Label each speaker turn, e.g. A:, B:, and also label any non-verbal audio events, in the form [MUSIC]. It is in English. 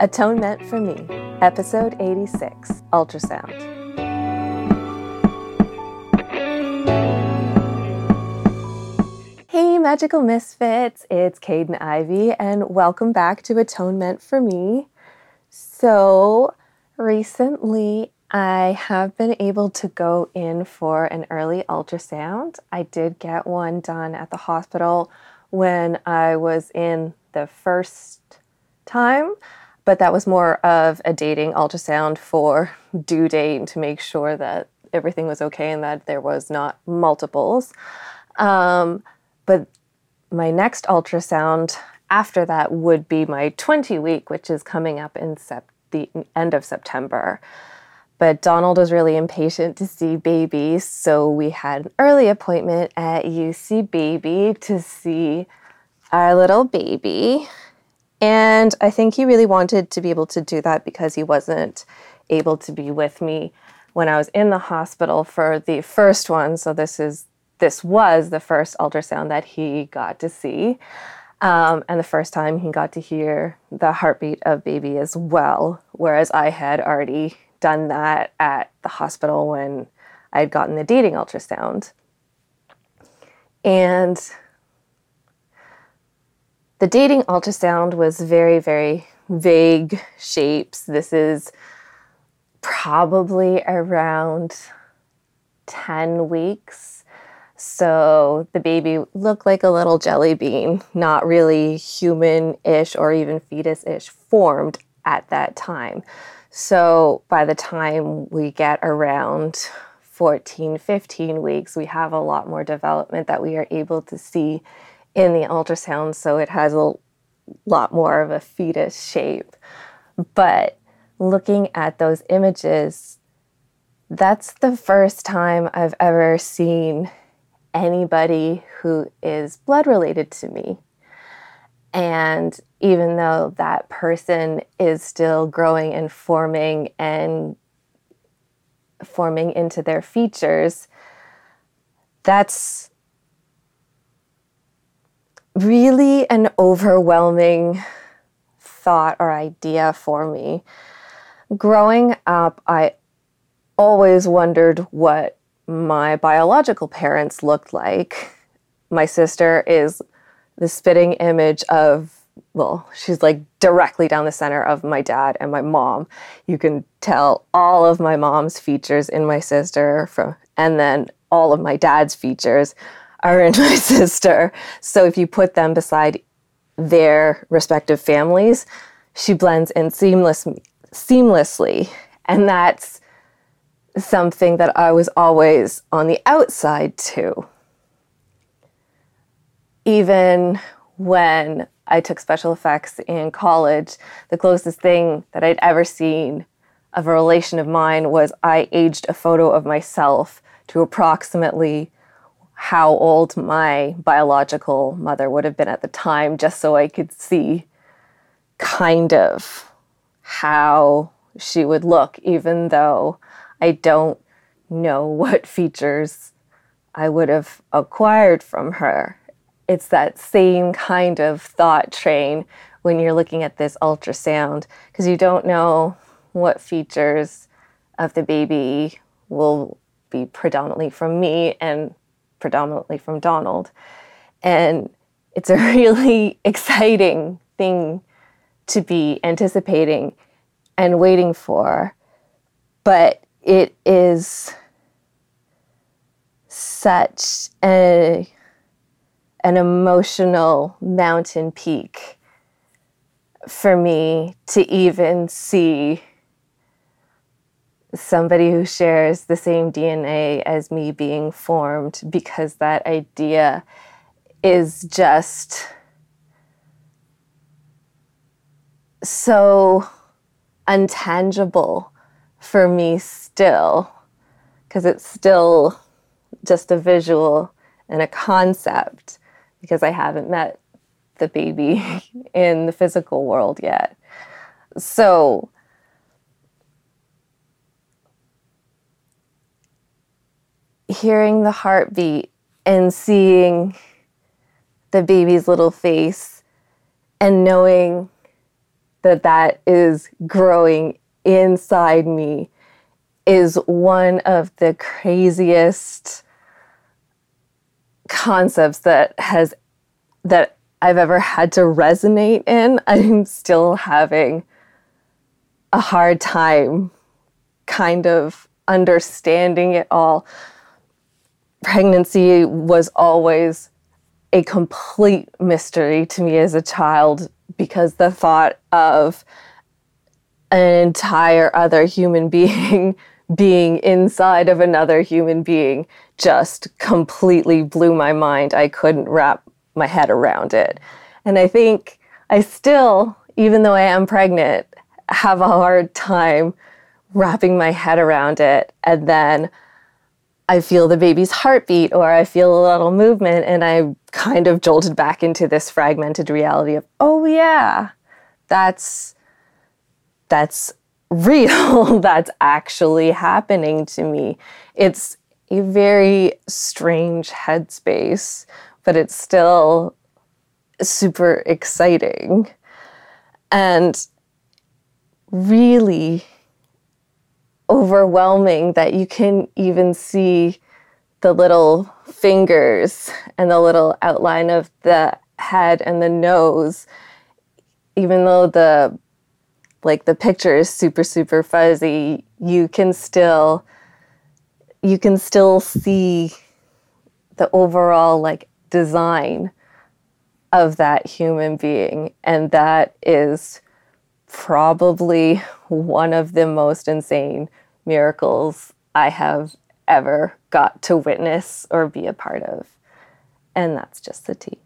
A: Atonement for Me, Episode 86 Ultrasound. Hey, Magical Misfits, it's Caden Ivy, and welcome back to Atonement for Me. So, recently I have been able to go in for an early ultrasound. I did get one done at the hospital when I was in the first time, but that was more of a dating ultrasound for due date to make sure that everything was okay and that there was not multiples. Um, but my next ultrasound after that would be my 20 week, which is coming up in sep- the end of September. But Donald was really impatient to see baby, so we had an early appointment at UC Baby to see our little baby. And I think he really wanted to be able to do that because he wasn't able to be with me when I was in the hospital for the first one. So this is this was the first ultrasound that he got to see. Um, and the first time he got to hear the heartbeat of baby as well, whereas I had already done that at the hospital when I had gotten the dating ultrasound. And the dating ultrasound was very, very vague shapes. This is probably around 10 weeks. So the baby looked like a little jelly bean, not really human ish or even fetus ish formed at that time. So by the time we get around 14, 15 weeks, we have a lot more development that we are able to see in the ultrasound. So it has a lot more of a fetus shape. But looking at those images, that's the first time I've ever seen anybody who is blood related to me. And even though that person is still growing and forming and forming into their features, that's really an overwhelming thought or idea for me. Growing up, I always wondered what my biological parents looked like. My sister is the spitting image of well, she's like directly down the center of my dad and my mom. You can tell all of my mom's features in my sister from and then all of my dad's features are in [LAUGHS] my sister. So if you put them beside their respective families, she blends in seamless seamlessly. And that's something that I was always on the outside to even when I took special effects in college, the closest thing that I'd ever seen of a relation of mine was I aged a photo of myself to approximately how old my biological mother would have been at the time, just so I could see kind of how she would look, even though I don't know [LAUGHS] what features I would have acquired from her. It's that same kind of thought train when you're looking at this ultrasound because you don't know what features of the baby will be predominantly from me and predominantly from Donald. And it's a [LAUGHS] really exciting thing to be anticipating and waiting for. But it is such a an emotional mountain peak for me to even see somebody who shares the same DNA as me being formed because that idea is just so untangible for me still because it's still just a visual and a concept because I haven't met the baby [LAUGHS] in the physical world yet. So, hearing the heartbeat and seeing the baby's little face and knowing that that is growing inside me is one of the craziest concepts that has that I've ever had to resonate in. [LAUGHS] I'm still having a hard time kind of understanding it all. Pregnancy was always a complete mystery to me as a child because the thought of an entire other human [LAUGHS] being being inside of another human being just completely blew my mind. I couldn't wrap my head around it. And I think I still, even though I am pregnant, have a hard time wrapping my head around it. And then I feel the baby's heartbeat or I feel a little movement and I kind of jolted back into this fragmented reality of, oh yeah, that's that's real. [LAUGHS] that's actually happening to me. It's a very strange headspace, but it's still super exciting. And really overwhelming that you can even see the little fingers and the little outline of the head and the nose even though the like the picture is super super fuzzy you can still you can still see the overall like design of that human being. And that is probably one of the most insane miracles I have ever got to witness or be a part of. And that's just the tea.